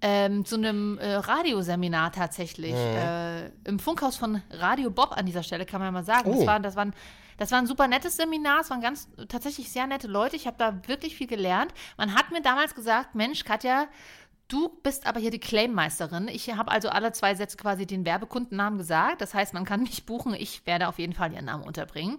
Ähm, zu einem äh, Radioseminar tatsächlich. Äh, Im Funkhaus von Radio Bob an dieser Stelle, kann man mal sagen. Oh. Das, war, das, war ein, das war ein super nettes Seminar. Es waren ganz tatsächlich sehr nette Leute. Ich habe da wirklich viel gelernt. Man hat mir damals gesagt, Mensch, Katja, Du bist aber hier die Claimmeisterin. Ich habe also alle zwei Sätze quasi den Werbekundennamen gesagt. Das heißt, man kann mich buchen. Ich werde auf jeden Fall ihren Namen unterbringen.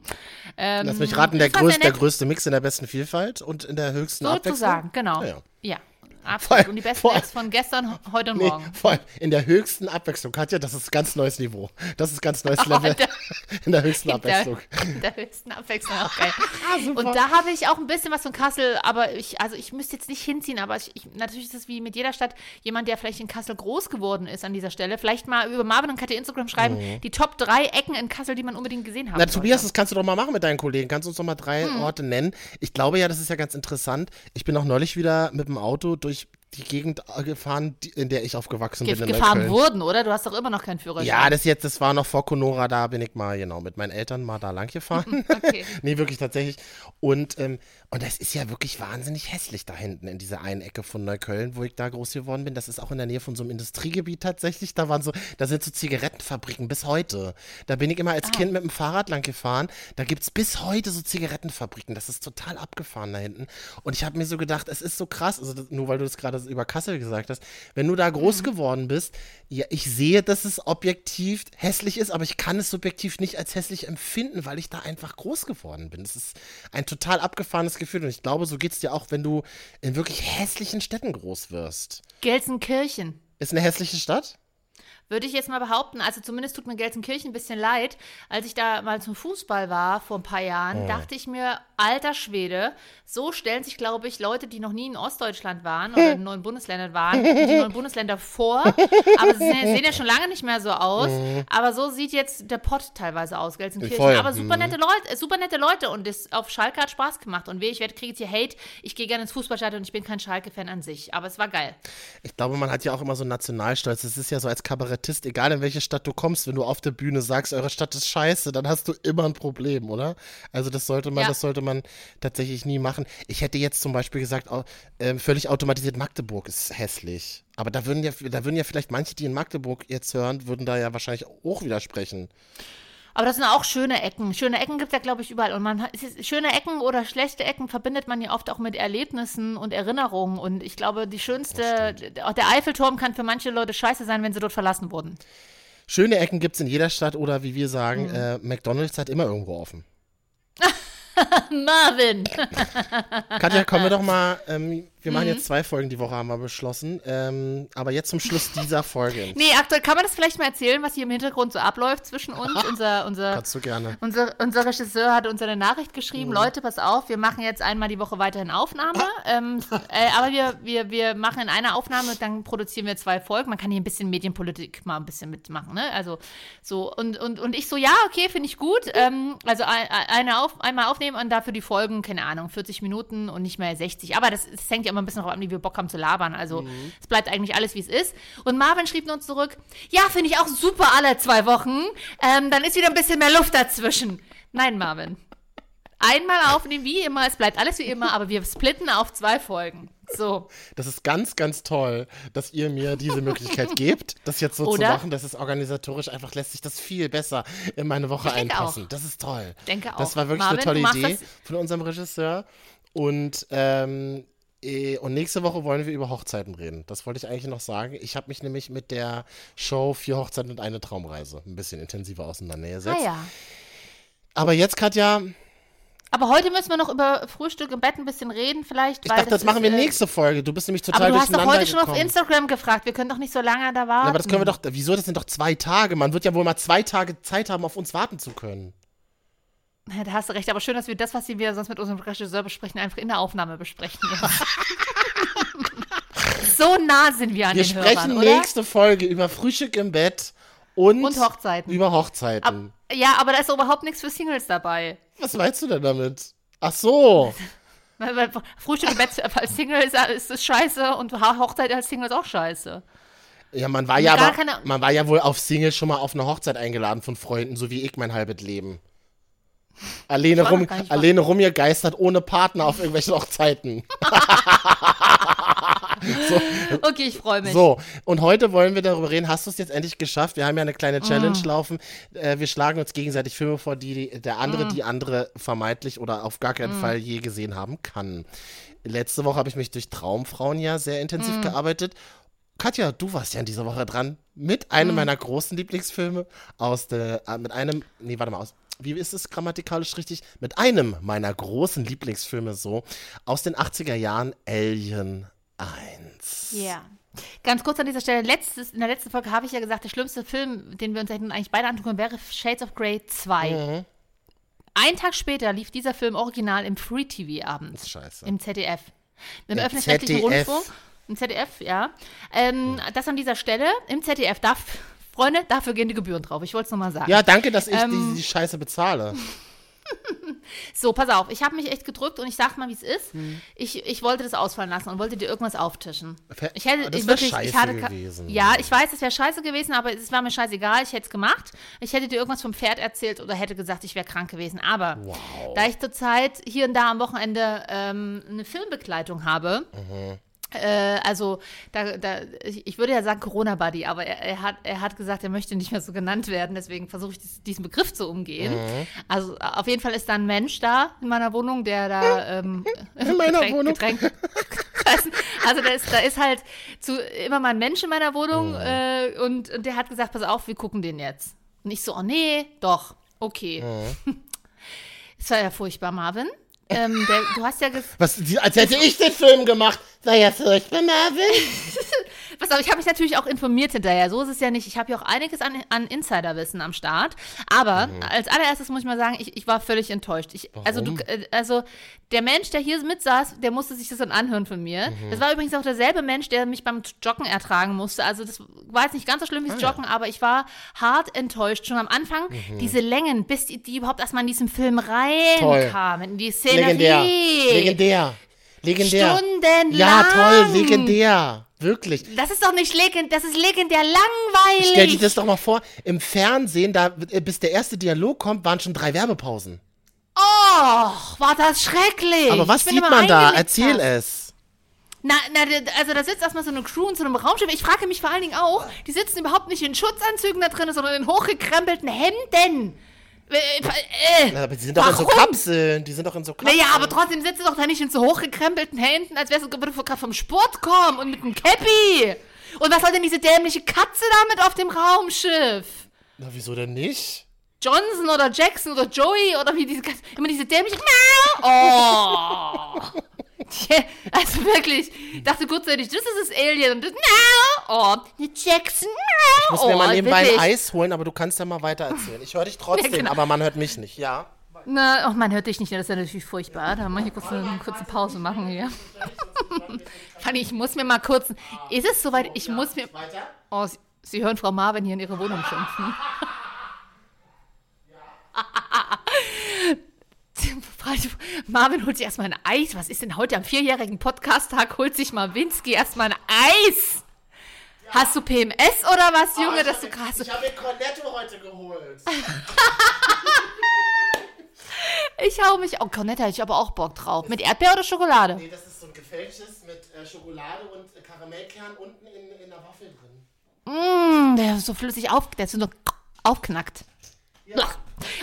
Ähm, Lass mich raten, der, größte, der größte Mix in der besten Vielfalt und in der höchsten Abwechslung. Sozusagen, genau. Ja, ja. Absolut. allem- Und die besten allem- Acts von gestern, heute und Nee, morgen. vor allem in der höchsten Abwechslung. Katja, das ist ganz neues Niveau. Das ist ganz neues Oh, (laughs) Level. der- in der höchsten Der, Abwechslung. (laughs) der höchsten Abwechslung (laughs) auch geil. Und da habe ich auch ein bisschen was von Kassel, aber ich, also ich müsste jetzt nicht hinziehen, aber ich, ich, natürlich ist es wie mit jeder Stadt jemand, der vielleicht in Kassel groß geworden ist an dieser Stelle. Vielleicht mal über Marvin und Katja Instagram schreiben, die Top 3 Ecken in Kassel, die man unbedingt gesehen haben Na. Tobias, das kannst du doch mal machen mit deinen Kollegen. Kannst du uns doch mal drei Hm. Orte nennen? Ich glaube ja, das ist ja ganz interessant. Ich bin auch neulich wieder mit dem Auto durch die Gegend äh, gefahren, die- in der ich aufgewachsen Ge bin. in gefahren wurden, oder? Du hast doch immer noch keinen Führerschein. Ja, das jetzt, das war noch vor Conora, da bin ich mal, genau, mit meinen Eltern mal da lang gefahren. (laughs) Okay. (laughs) nee, wirklich tatsächlich. Und, ähm, und das ist ja wirklich wahnsinnig hässlich da hinten in dieser einen Ecke von Neukölln, wo ich da groß geworden bin. Das ist auch in der Nähe von so einem Industriegebiet tatsächlich. Da waren so, da sind so Zigarettenfabriken bis heute. Da bin ich immer Ah. als Kind mit dem Fahrrad lang gefahren. Da gibt es bis heute so Zigarettenfabriken. Das ist total abgefahren da hinten. Und ich habe mir so gedacht, es ist so krass, also nur weil du das gerade über Kassel gesagt hast, wenn du da groß geworden bist, ja, ich sehe, dass es objektiv hässlich ist, aber ich kann es subjektiv nicht als hässlich empfinden, weil ich da einfach groß geworden bin. Das ist ein total abgefahrenes Gefühl und ich glaube, so geht es dir auch, wenn du in wirklich hässlichen Städten groß wirst. Gelsenkirchen. Ist eine hässliche Stadt? Würde ich jetzt mal behaupten, also zumindest tut mir Gelsenkirchen ein bisschen leid. Als ich da mal zum Fußball war vor ein paar Jahren, dachte ich mir, alter Schwede, so stellen sich, glaube ich, Leute, die noch nie in Ostdeutschland waren (laughs) oder in neuen Bundesländern waren, die neuen Bundesländer vor. Aber sie sehen, ja schon lange nicht mehr so aus. Aber so sieht jetzt der Pott teilweise aus, Gelsenkirchen. Voll. Aber super nette Leute, äh, super nette Leute und das auf Schalke hat Spaß gemacht. Und weh, ich werde kriege jetzt hier Hate. Ich gehe gerne ins Fußballstadion und ich bin kein Schalke-Fan an sich. Aber es war geil. Ich glaube, man hat ja auch immer so einen Nationalstolz. Es ist ja so als Kabarettist, egal in welche Stadt du kommst, wenn du auf der Bühne sagst, eure Stadt ist scheiße, dann hast du immer ein Problem, oder? Also das sollte man, Ja. das sollte man tatsächlich nie machen. Ich hätte jetzt zum Beispiel gesagt, ähm, völlig automatisiert Magdeburg ist hässlich. Aber da würden ja, da würden ja vielleicht manche, die in Magdeburg jetzt hören, würden da ja wahrscheinlich auch widersprechen. Aber das sind auch schöne Ecken. Schöne Ecken gibt es ja, glaube ich, überall. Und man ist, schöne Ecken oder schlechte Ecken verbindet man ja oft auch mit Erlebnissen und Erinnerungen. Und ich glaube, die schönste, auch der Eiffelturm kann für manche Leute scheiße sein, wenn sie dort verlassen wurden. Schöne Ecken gibt es in jeder Stadt oder wie wir sagen, Mhm. äh, McDonalds hat immer irgendwo offen. (laughs) Marvin! Katja, kommen wir doch mal, ähm, wir Mhm. machen jetzt zwei Folgen die Woche, haben wir beschlossen. Ähm, aber jetzt zum Schluss dieser Folge. (laughs) Nee, aktuell kann man das vielleicht mal erzählen, was hier im Hintergrund so abläuft zwischen uns. (laughs) unser, unser, Kannst du gerne. Unser, unser Regisseur hat uns eine Nachricht geschrieben, Leute, pass auf, wir machen jetzt einmal die Woche weiterhin Aufnahme, ähm, äh, aber wir, wir, wir machen in einer Aufnahme, dann produzieren wir zwei Folgen, man kann hier ein bisschen Medienpolitik mal ein bisschen mitmachen, ne, also so, und, und, und ich so, ja, okay, finde ich gut, ähm, also ein, eine auf, einmal aufnehmen und dafür die Folgen, keine Ahnung, 40 Minuten und nicht mehr 60, aber das, das hängt ja immer ein bisschen darauf an, wie wir Bock haben zu labern, also es bleibt eigentlich alles, wie es ist und Marvin schrieb uns zurück, ja, finde ich auch super alle zwei Wochen, ähm, dann ist wieder ein bisschen mehr Luft dazwischen. Nein, Marvin. Einmal aufnehmen, wie immer, es bleibt alles wie immer, aber wir splitten auf zwei Folgen. So. Das ist ganz, ganz toll, dass ihr mir diese Möglichkeit gebt, das jetzt so Oder? zu machen. Das ist organisatorisch einfach, lässt sich das viel besser in meine Woche Ich denke einpassen. auch. Das ist toll. Denke Das auch. war wirklich Marvin, eine tolle Idee das- von unserem Regisseur. Und, ähm, und nächste Woche wollen wir über Hochzeiten reden. Das wollte ich eigentlich noch sagen. Ich habe mich nämlich mit der Show Vier Hochzeiten und eine Traumreise ein bisschen intensiver auseinandergesetzt. Ah ja. Aber jetzt, Katja, Aber heute müssen wir noch über Frühstück im Bett ein bisschen reden, vielleicht. ich dachte, das, machen wir äh, nächste Folge. Du bist nämlich total Aber du hast doch heute schon auf. Instagram gefragt. Wir können doch nicht so lange da warten. Ja, aber das können wir doch. Wieso? Das sind doch zwei Tage. Man wird ja wohl mal zwei Tage Zeit haben, auf uns warten zu können. Da hast du recht, aber schön, dass wir das, was wir sonst mit unserem Regisseur besprechen, einfach in der Aufnahme besprechen. (laughs) so nah sind wir an Wir den sprechen Hörern, oder? nächste Folge über Frühstück im Bett und, Und Hochzeiten. Über Hochzeiten. Ab, ja, aber da ist überhaupt nichts für Singles dabei. Was meinst du denn damit? Ach so. (laughs) Frühstück im Bett als Single ist, ist das scheiße und Hochzeit als Single ist auch scheiße. Ja, man war ja, aber, man war ja wohl auf Single schon mal auf eine Hochzeit eingeladen von Freunden, so wie ich mein halbes Leben. Alleine, rum, alleine rumgegeistert, ohne Partner auf irgendwelchen Hochzeiten. (laughs) Okay, ich freue mich. So, und heute wollen wir darüber reden, hast du es jetzt endlich geschafft? Wir haben ja eine kleine Challenge Mm. laufen. Äh, wir schlagen uns gegenseitig Filme vor, die die- der andere, Mm. die andere vermeintlich oder auf gar keinen Fall je gesehen haben kann. Letzte Woche habe ich mich durch Traumfrauen ja sehr intensiv Mm. gearbeitet. Katja, du warst ja in dieser Woche dran mit Mm. einem meiner großen Lieblingsfilme aus der, äh, mit einem, nee, warte mal, aus, wie ist es grammatikalisch richtig? Mit einem meiner großen Lieblingsfilme so, aus den 80er Jahren, Alien 1. Ja. Ganz kurz an dieser Stelle, letztes, in der letzten Folge habe ich ja gesagt, der schlimmste Film, den wir uns hätten eigentlich beide angucken, wäre Shades of Grey 2. Mhm. Ein Tag später lief dieser Film original im Free TV abends. Scheiße. Im ZDF. Im öffentlich-rechtlichen. Rundfunk. Im ZDF, ja. Ähm, Das an dieser Stelle, im ZDF, darf, Freunde, dafür gehen die Gebühren drauf. Ich wollte es nochmal sagen. Ja, danke, dass ich Ähm. die, die Scheiße bezahle. (laughs) So, pass auf, ich habe mich echt gedrückt und ich sag mal, wie es ist. Hm. Ich, ich wollte das ausfallen lassen und wollte dir irgendwas auftischen. Ich hätte Das ich wär wirklich, scheiße ich hatte gewesen. Ja, ich weiß, es wäre scheiße gewesen, aber es war mir scheißegal. Ich hätte es gemacht. Ich hätte dir irgendwas vom Pferd erzählt oder hätte gesagt, ich wäre krank gewesen. Aber da ich zurzeit hier und da am Wochenende ähm, eine Filmbegleitung habe, äh, also da, da, ich, würde ja sagen Corona-Buddy, aber er, er, hat, er hat gesagt, er möchte nicht mehr so genannt werden, deswegen versuche ich dies, diesen Begriff zu umgehen. Also auf jeden Fall ist da ein Mensch da in meiner Wohnung, der da ähm, (laughs) In meiner Getränk- Wohnung. Getränk, (laughs) also da ist, da ist halt zu, immer mal ein Mensch in meiner Wohnung äh, und, und der hat gesagt, pass auf, wir gucken den jetzt. Und ich so, oh nee, doch, okay. (laughs) Es war ja furchtbar, Marvin. Ähm, der, du hast ja Was, als hätte ich den Film gemacht. War ja furchtbar, Marvin. (laughs) Pass auf, ich habe mich natürlich auch informiert hinterher. So ist es ja nicht. Ich habe ja auch einiges an, an Insiderwissen am Start. Aber Mhm. als allererstes muss ich mal sagen, ich, ich war völlig enttäuscht. Ich, also, du, äh, also der Mensch, der hier mitsaß, der musste sich das dann anhören von mir. Mhm. Das war übrigens auch derselbe Mensch, der mich beim Joggen ertragen musste. Also das war jetzt nicht ganz so schlimm Ah, wie das Joggen, aber ich war hart enttäuscht. Schon am Anfang Mhm. diese Längen, bis die, die überhaupt erstmal in diesen Film reinkamen, in die Szenerie. Legendär. Legendär. Legendär. Stundenlang. Ja, toll, legendär. Wirklich. Das ist doch nicht legendär, das ist legendär langweilig. Stell dir das doch mal vor, im Fernsehen, da, äh, bis der erste Dialog kommt, waren schon drei Werbepausen. Och, war das schrecklich. Aber was sieht man da? Erzähl fast. es. Na, na, also da sitzt erstmal so eine Crew in so einem Raumschiff. Ich frage mich vor allen Dingen auch, die sitzen überhaupt nicht in Schutzanzügen da drin, sondern in hochgekrempelten Hemden. Äh, äh, Na, Aber die sind doch in so Warum? Kapseln. Die sind doch in so Kapseln. naja, aber trotzdem sitzt du doch da nicht in so hochgekrempelten Händen, als wärst du gerade vom Sport kommen und mit einem Cappy. Und was soll denn diese dämliche Katze damit auf dem Raumschiff? Na, wieso denn nicht? Johnson oder Jackson oder Joey oder wie diese Katze, immer diese dämliche Oh. (laughs) Also wirklich, ich dachte kurzzeitig, das ist das Alien und das Oh, eine Jackson Ich muss mir oh, mal nebenbei wirklich. ein Eis holen, aber du kannst ja mal weiter erzählen. Ich höre dich (laughs) trotzdem, Ja, genau. aber man hört mich nicht. Ja. Na, oh, man hört dich nicht, das ist ja natürlich furchtbar. Da muss ich kurz eine, eine kurze Pause machen hier. (laughs) Fanny, ich muss mir mal kurz. Ist es soweit? Ich muss mir. Oh, Sie, Sie hören Frau Marvin hier in ihre Wohnung schimpfen. (laughs) Marvin holt sich erstmal ein Eis. Was ist denn heute am vierjährigen Podcast-Tag? Holt sich Marwinski erstmal ein Eis. Hast du PMS oder was, Junge, dass du krass. Ich habe mir Cornetto heute geholt. (laughs) Ich hau mich. Oh, Cornetta hätte ich aber auch Bock drauf. Mit Erdbeer oder Schokolade? Nee, das ist so ein gefälschtes mit äh, Schokolade und äh, Karamellkern unten in, in der Waffel drin. Mm, der ist so flüssig auf, der ist so aufknackt.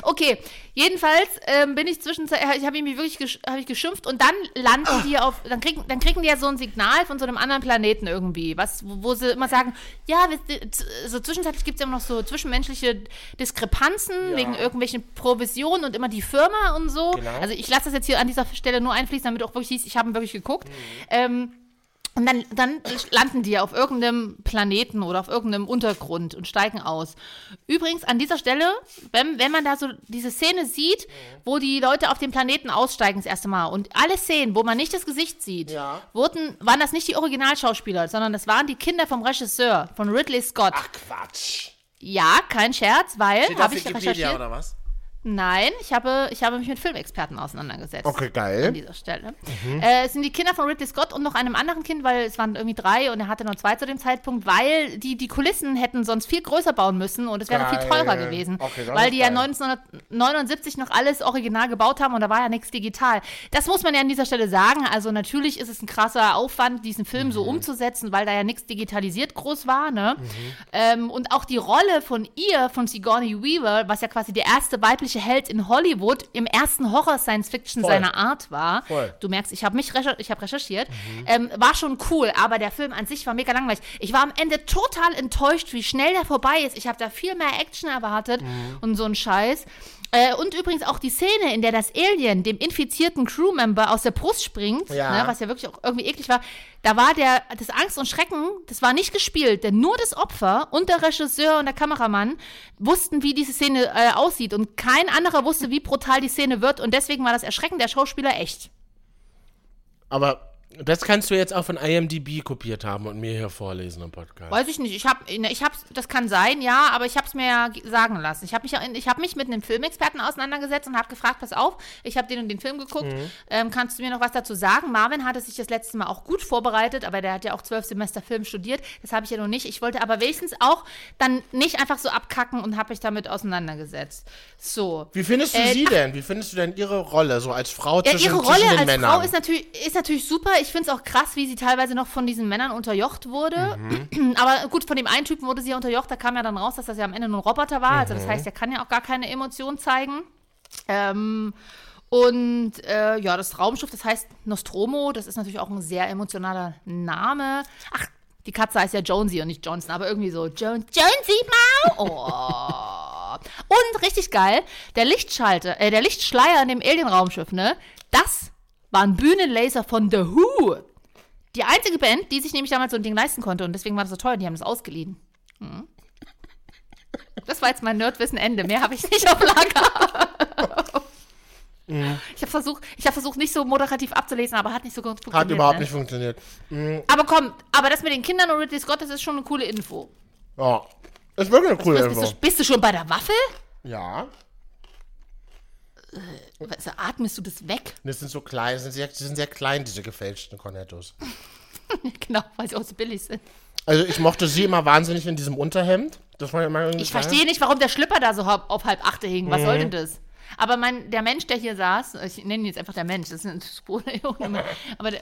Okay, jedenfalls ähm, bin ich zwischenzeitlich, ich habe mich wirklich gesch hab ich geschimpft und dann landen die auf, dann kriegen, dann kriegen die ja so ein Signal von so einem anderen Planeten irgendwie, was, wo, sie immer sagen, ja, so zwischenzeitlich gibt es ja immer noch so zwischenmenschliche Diskrepanzen wegen irgendwelchen Provisionen und immer die Firma und so. Genau. Also ich lasse das jetzt hier an dieser Stelle nur einfließen, damit auch wirklich hieß, ich habe wirklich geguckt. Ähm, und dann, dann landen die auf irgendeinem Planeten oder auf irgendeinem Untergrund und steigen aus. Übrigens, an dieser Stelle, wenn, wenn man da so diese Szene sieht, wo die Leute auf dem Planeten aussteigen das erste Mal und alle Szenen, wo man nicht das Gesicht sieht, Ja. wurden, waren das nicht die Originalschauspieler, sondern das waren die Kinder vom Regisseur, von Ridley Scott. Ach Quatsch. Ja, kein Scherz, weil, habe ich recherchiert. oder was? Nein, ich habe, ich habe mich mit Filmexperten auseinandergesetzt. Okay, An geil. dieser Stelle. Äh, es sind die Kinder von Ridley Scott und noch einem anderen Kind, weil es waren irgendwie drei und er hatte nur zwei zu dem Zeitpunkt, weil die die Kulissen hätten sonst viel größer bauen müssen und es wäre viel teurer gewesen. Okay, weil die ja geil. 1979 noch alles original gebaut haben und da war ja nichts digital. Das muss man ja an dieser Stelle sagen. Also natürlich ist es ein krasser Aufwand, diesen Film Mhm. so umzusetzen, weil da ja nichts digitalisiert groß war. Ne? Ähm, und auch die Rolle von ihr, von Sigourney Weaver, was ja quasi der erste weibliche Held in Hollywood im ersten Horror-Science-Fiction seiner Art war. Voll. Du merkst, ich habe mich recher ich hab recherchiert. Ähm, war schon cool, aber der Film an sich war mega langweilig. Ich war am Ende total enttäuscht, wie schnell der vorbei ist. Ich habe da viel mehr Action erwartet und so ein Scheiß. Äh, und übrigens auch die Szene, in der das Alien dem infizierten Crewmember aus der Brust springt, Ja. ne, was ja wirklich auch irgendwie eklig war, da war der, das Angst und Schrecken, das war nicht gespielt, denn nur das Opfer und der Regisseur und der Kameramann wussten, wie diese Szene äh, aussieht und kein anderer wusste, wie brutal die Szene wird und deswegen war das Erschrecken der Schauspieler echt. Aber das kannst du jetzt auch von IMDb kopiert haben und mir hier vorlesen im Podcast. Weiß ich nicht. Ich habe, ich hab's, das kann sein, ja, aber ich habe es mir ja ge- sagen lassen. Ich habe mich, ich habe mich mit einem Filmexperten auseinandergesetzt und habe gefragt, pass auf, ich habe den und den Film geguckt. Ähm, kannst du mir noch was dazu sagen? Marvin hatte sich das letzte Mal auch gut vorbereitet, aber der hat ja auch zwölf Semester Film studiert. Das habe ich ja noch nicht. Ich wollte aber wenigstens auch dann nicht einfach so abkacken und habe mich damit auseinandergesetzt. So. Wie findest du Äh, sie denn? Wie findest du denn ihre Rolle so als Frau Ja, zwischen, ihre zwischen Rolle den als Männern? Frau ist natürlich, ist natürlich super. Ich finde es auch krass, wie sie teilweise noch von diesen Männern unterjocht wurde. Mhm. Aber gut, von dem einen Typen wurde sie ja unterjocht. Da kam ja dann raus, dass das ja am Ende nur ein Roboter war. Also Mhm. das heißt, er kann ja auch gar keine Emotion zeigen. Ähm, und äh, ja, das Raumschiff, das heißt Nostromo. Das ist natürlich auch ein sehr emotionaler Name. Ach, die Katze heißt ja Jonesy und nicht Johnson, aber irgendwie so Jones, Jonesy Mau. Oh. Und richtig geil, der Lichtschalter, äh, der Lichtschleier in dem Alien-Raumschiff, ne? Das waren Bühnenlaser von The Who. Die einzige Band, die sich nämlich damals so ein Ding leisten konnte und deswegen war das so teuer, die haben das ausgeliehen. Mhm. Das war jetzt mein Nerdwissen Ende. Mehr habe ich nicht auf Lager. (laughs) Ich habe versucht, ich hab versucht, nicht so moderativ abzulesen, aber hat nicht so gut funktioniert. Hat überhaupt ne? nicht funktioniert. Aber komm, aber das mit den Kindern und Ridley Scott, das ist schon eine coole Info. Ja. Ist wirklich eine coole Bist, Info. bist, du, bist du schon bei der Waffel? Ja. Also, atmest du das weg? Das sind so klein, das sind sehr, die sind sehr klein, diese gefälschten Cornettos. (laughs) genau, weil sie auch so billig sind. Also ich mochte sie immer wahnsinnig in diesem Unterhemd. Das war immer irgendwie Ich verstehe nicht, warum der Schlüpper da so auf halb achte hing. Was soll denn das? Aber mein, der Mensch, der hier saß, ich nenne ihn jetzt einfach der Mensch, das ist eine Spur, (laughs) aber der,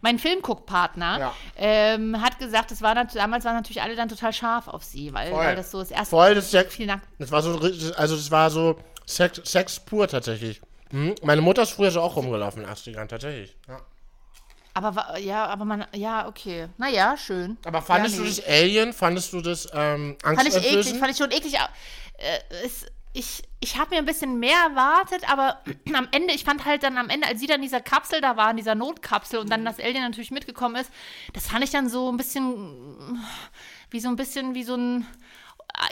mein Filmguckpartner Ja. ähm, hat gesagt, das war damals waren natürlich alle dann total scharf auf sie, weil, weil das so das erste Voll, das ist ja, viel nackt. das war so, also das war so Sex, Sex pur tatsächlich. Mhm. Meine Mutter ist früher so auch rumgelaufen in den 80ern, tatsächlich. Ja. Aber ja, aber man, ja, okay. Naja, schön. Aber fandest ja, du das Alien, fandest du das ähm, Fand ich eklig, angsteinflößend? fand ich schon eklig. Äh, es, ich ich habe mir ein bisschen mehr erwartet, aber (clears throat) am Ende, ich fand halt dann am Ende, als sie dann in dieser Kapsel da war, in dieser Notkapsel und dann das Alien natürlich mitgekommen ist, das fand ich dann so ein bisschen, wie so ein bisschen, wie so ein,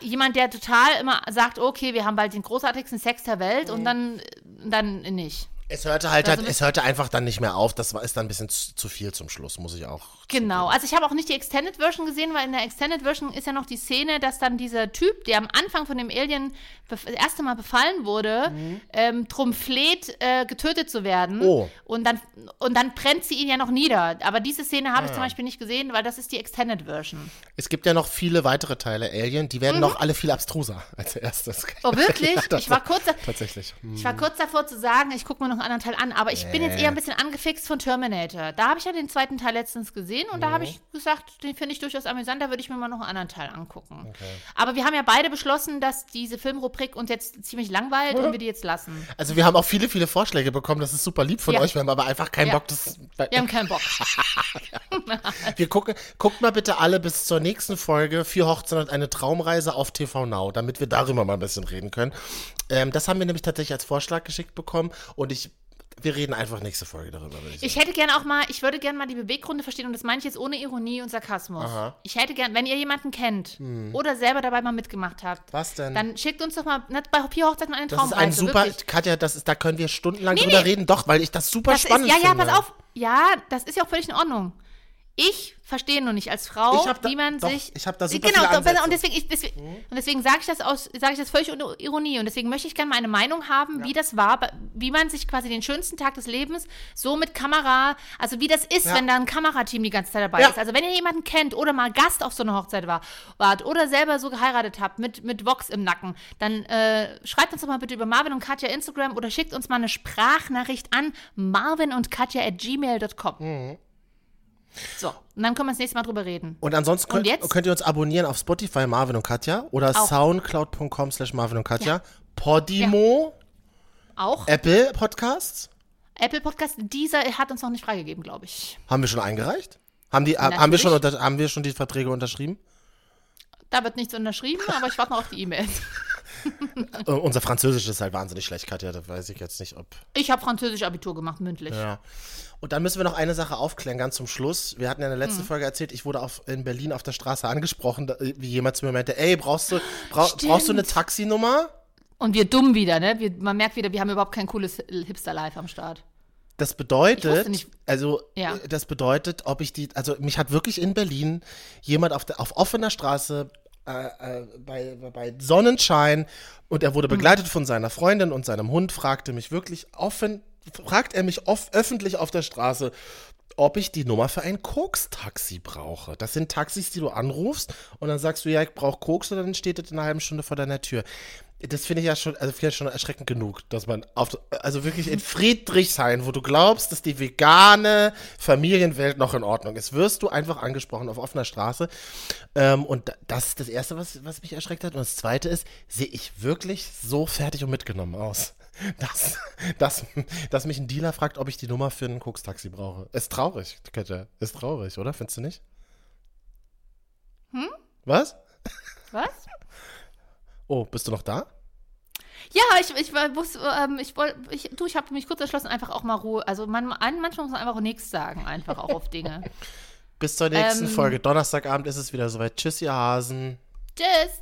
jemand, der total immer sagt, okay, wir haben bald den großartigsten Sex der Welt und dann, dann nicht. Es hörte halt, Also halt es hörte einfach dann nicht mehr auf. Das war, ist dann ein bisschen zu, zu viel zum Schluss, muss ich auch. Genau, also ich habe auch nicht die Extended Version gesehen, weil in der Extended Version ist ja noch die Szene, dass dann dieser Typ, der am Anfang von dem Alien das erste Mal befallen wurde, ähm, drum fleht, äh, getötet zu werden. Oh. Und dann, und dann brennt sie ihn ja noch nieder. Aber diese Szene habe ich Ah. zum Beispiel nicht gesehen, weil das ist die Extended Version. Es gibt ja noch viele weitere Teile Alien, die werden noch alle viel abstruser (laughs) als erstes. Mhm. Oh, wirklich? (laughs) Ja, ich war kurz, Tatsächlich. Ich war kurz davor zu sagen, ich gucke mir noch einen anderen Teil an, aber ich bin jetzt eher ein bisschen angefixt von Terminator. Da habe ich ja den zweiten Teil letztens gesehen und da habe ich gesagt, den finde ich durchaus amüsant, da würde ich mir mal noch einen anderen Teil angucken. Aber wir haben ja beide beschlossen, dass diese Filmrubrik uns jetzt ziemlich langweilt und wir die jetzt lassen. Also wir haben auch viele, viele Vorschläge bekommen. Das ist super lieb von Ja. euch. Wir haben aber einfach keinen Ja. Bock. Das, Wir haben keinen Bock. (laughs) wir gucken, guckt mal bitte alle bis zur nächsten Folge Vier Hochzeiten und eine Traumreise auf TV Now, damit wir darüber mal ein bisschen reden können. Ähm, das haben wir nämlich tatsächlich als Vorschlag geschickt bekommen und ich, wir reden einfach nächste Folge darüber. Ich. Ich hätte gerne auch mal, ich würde gerne mal die Beweggründe verstehen und das meine ich jetzt ohne Ironie und Sarkasmus. Ich hätte gerne, wenn ihr jemanden kennt oder selber dabei mal mitgemacht habt, Hm. Was denn? dann schickt uns doch mal na, bei Vier Hochzeiten eine das ist ein super, wirklich. Katja, das ist, da können wir stundenlang Nee, drüber nee. reden. Doch, weil ich das super Das ist, spannend ja, ja, finde. pass auf. Ja, das ist ja auch völlig in Ordnung. Ich verstehe nur nicht als Frau, da- wie man doch, sich. ich hab da super genau, viele. Mhm. und deswegen, ich, deswegen, und deswegen sage ich das aus, sage ich das völlig ohne Ironie und deswegen möchte ich gerne mal eine Meinung haben, wie das war, wie man sich quasi den schönsten Tag des Lebens so mit Kamera, also wie das ist, Ja. wenn da ein Kamerateam die ganze Zeit dabei Ja. ist. Also wenn ihr jemanden kennt oder mal Gast auf so einer Hochzeit war, wart oder selber so geheiratet habt mit mit Vox im Nacken, dann äh, schreibt uns doch mal bitte über Marvin und Katja Instagram oder schickt uns mal eine Sprachnachricht an marvin und Katja at gmail.com. Mhm. So, und dann können wir das nächste Mal drüber reden. Und ansonsten Und könnt, jetzt? könnt ihr uns abonnieren auf Spotify Marvin und Katja oder soundcloud.com slash Marvin und Katja. Podimo, Auch Apple Podcasts. Apple Podcast, dieser hat uns noch nicht freigegeben, glaube ich. Haben wir schon eingereicht? Haben, die, haben, wir schon unter, haben wir schon die Verträge unterschrieben? Da wird nichts unterschrieben, aber ich warte noch auf die E-Mails. (laughs) Äh, Unser Französisch ist halt wahnsinnig schlecht, Katja. Da weiß ich jetzt nicht, ob. Ich habe Französisch Abitur gemacht, mündlich. Ja. Und dann müssen wir noch eine Sache aufklären, ganz zum Schluss. Wir hatten ja in der letzten Folge erzählt, ich wurde auf, in Berlin auf der Straße angesprochen, da, wie jemand zu mir meinte: Ey, brauchst du, Stimmt. brauchst du eine Taxinummer? Und wir dumm wieder, ne? Wir, man merkt wieder, wir haben überhaupt kein cooles Hipster-Life am Start. Das bedeutet, nicht- also Ja. das bedeutet, ob ich die, also mich hat wirklich in Berlin jemand auf, der, auf offener Straße äh, äh, bei, bei Sonnenschein und er wurde Hm. begleitet von seiner Freundin und seinem Hund, fragte mich wirklich offen, fragt er mich off, öffentlich auf der Straße, ob ich die Nummer für ein Koks-Taxi brauche. Das sind Taxis, die du anrufst und dann sagst du, ja, ich brauche Koks und dann steht das in einer halben Stunde vor deiner Tür. Das finde ich ja schon, also schon erschreckend genug, dass man auf, also wirklich in Friedrichshain, wo du glaubst, dass die vegane Familienwelt noch in Ordnung ist, wirst du einfach angesprochen auf offener Straße. Ähm, und da- das ist das Erste, was, was mich erschreckt hat. Und das Zweite ist, sehe ich wirklich so fertig und mitgenommen aus, dass, dass, dass mich ein Dealer fragt, ob ich die Nummer für ein Koks-Taxi brauche. Ist traurig, Katja. Ist traurig, oder? Findest du nicht? Hm? Was? Was? Oh, bist du noch da? Ja, ich, ich wusste, ähm, ich wollte, ich, du, ich habe mich kurz entschlossen, einfach auch mal Ruhe. Also man, an- manchmal muss man einfach auch nichts sagen, einfach auch auf Dinge. (laughs) Bis zur nächsten Ähm. Folge. Donnerstagabend ist es wieder soweit. Tschüss, ihr Hasen. Tschüss.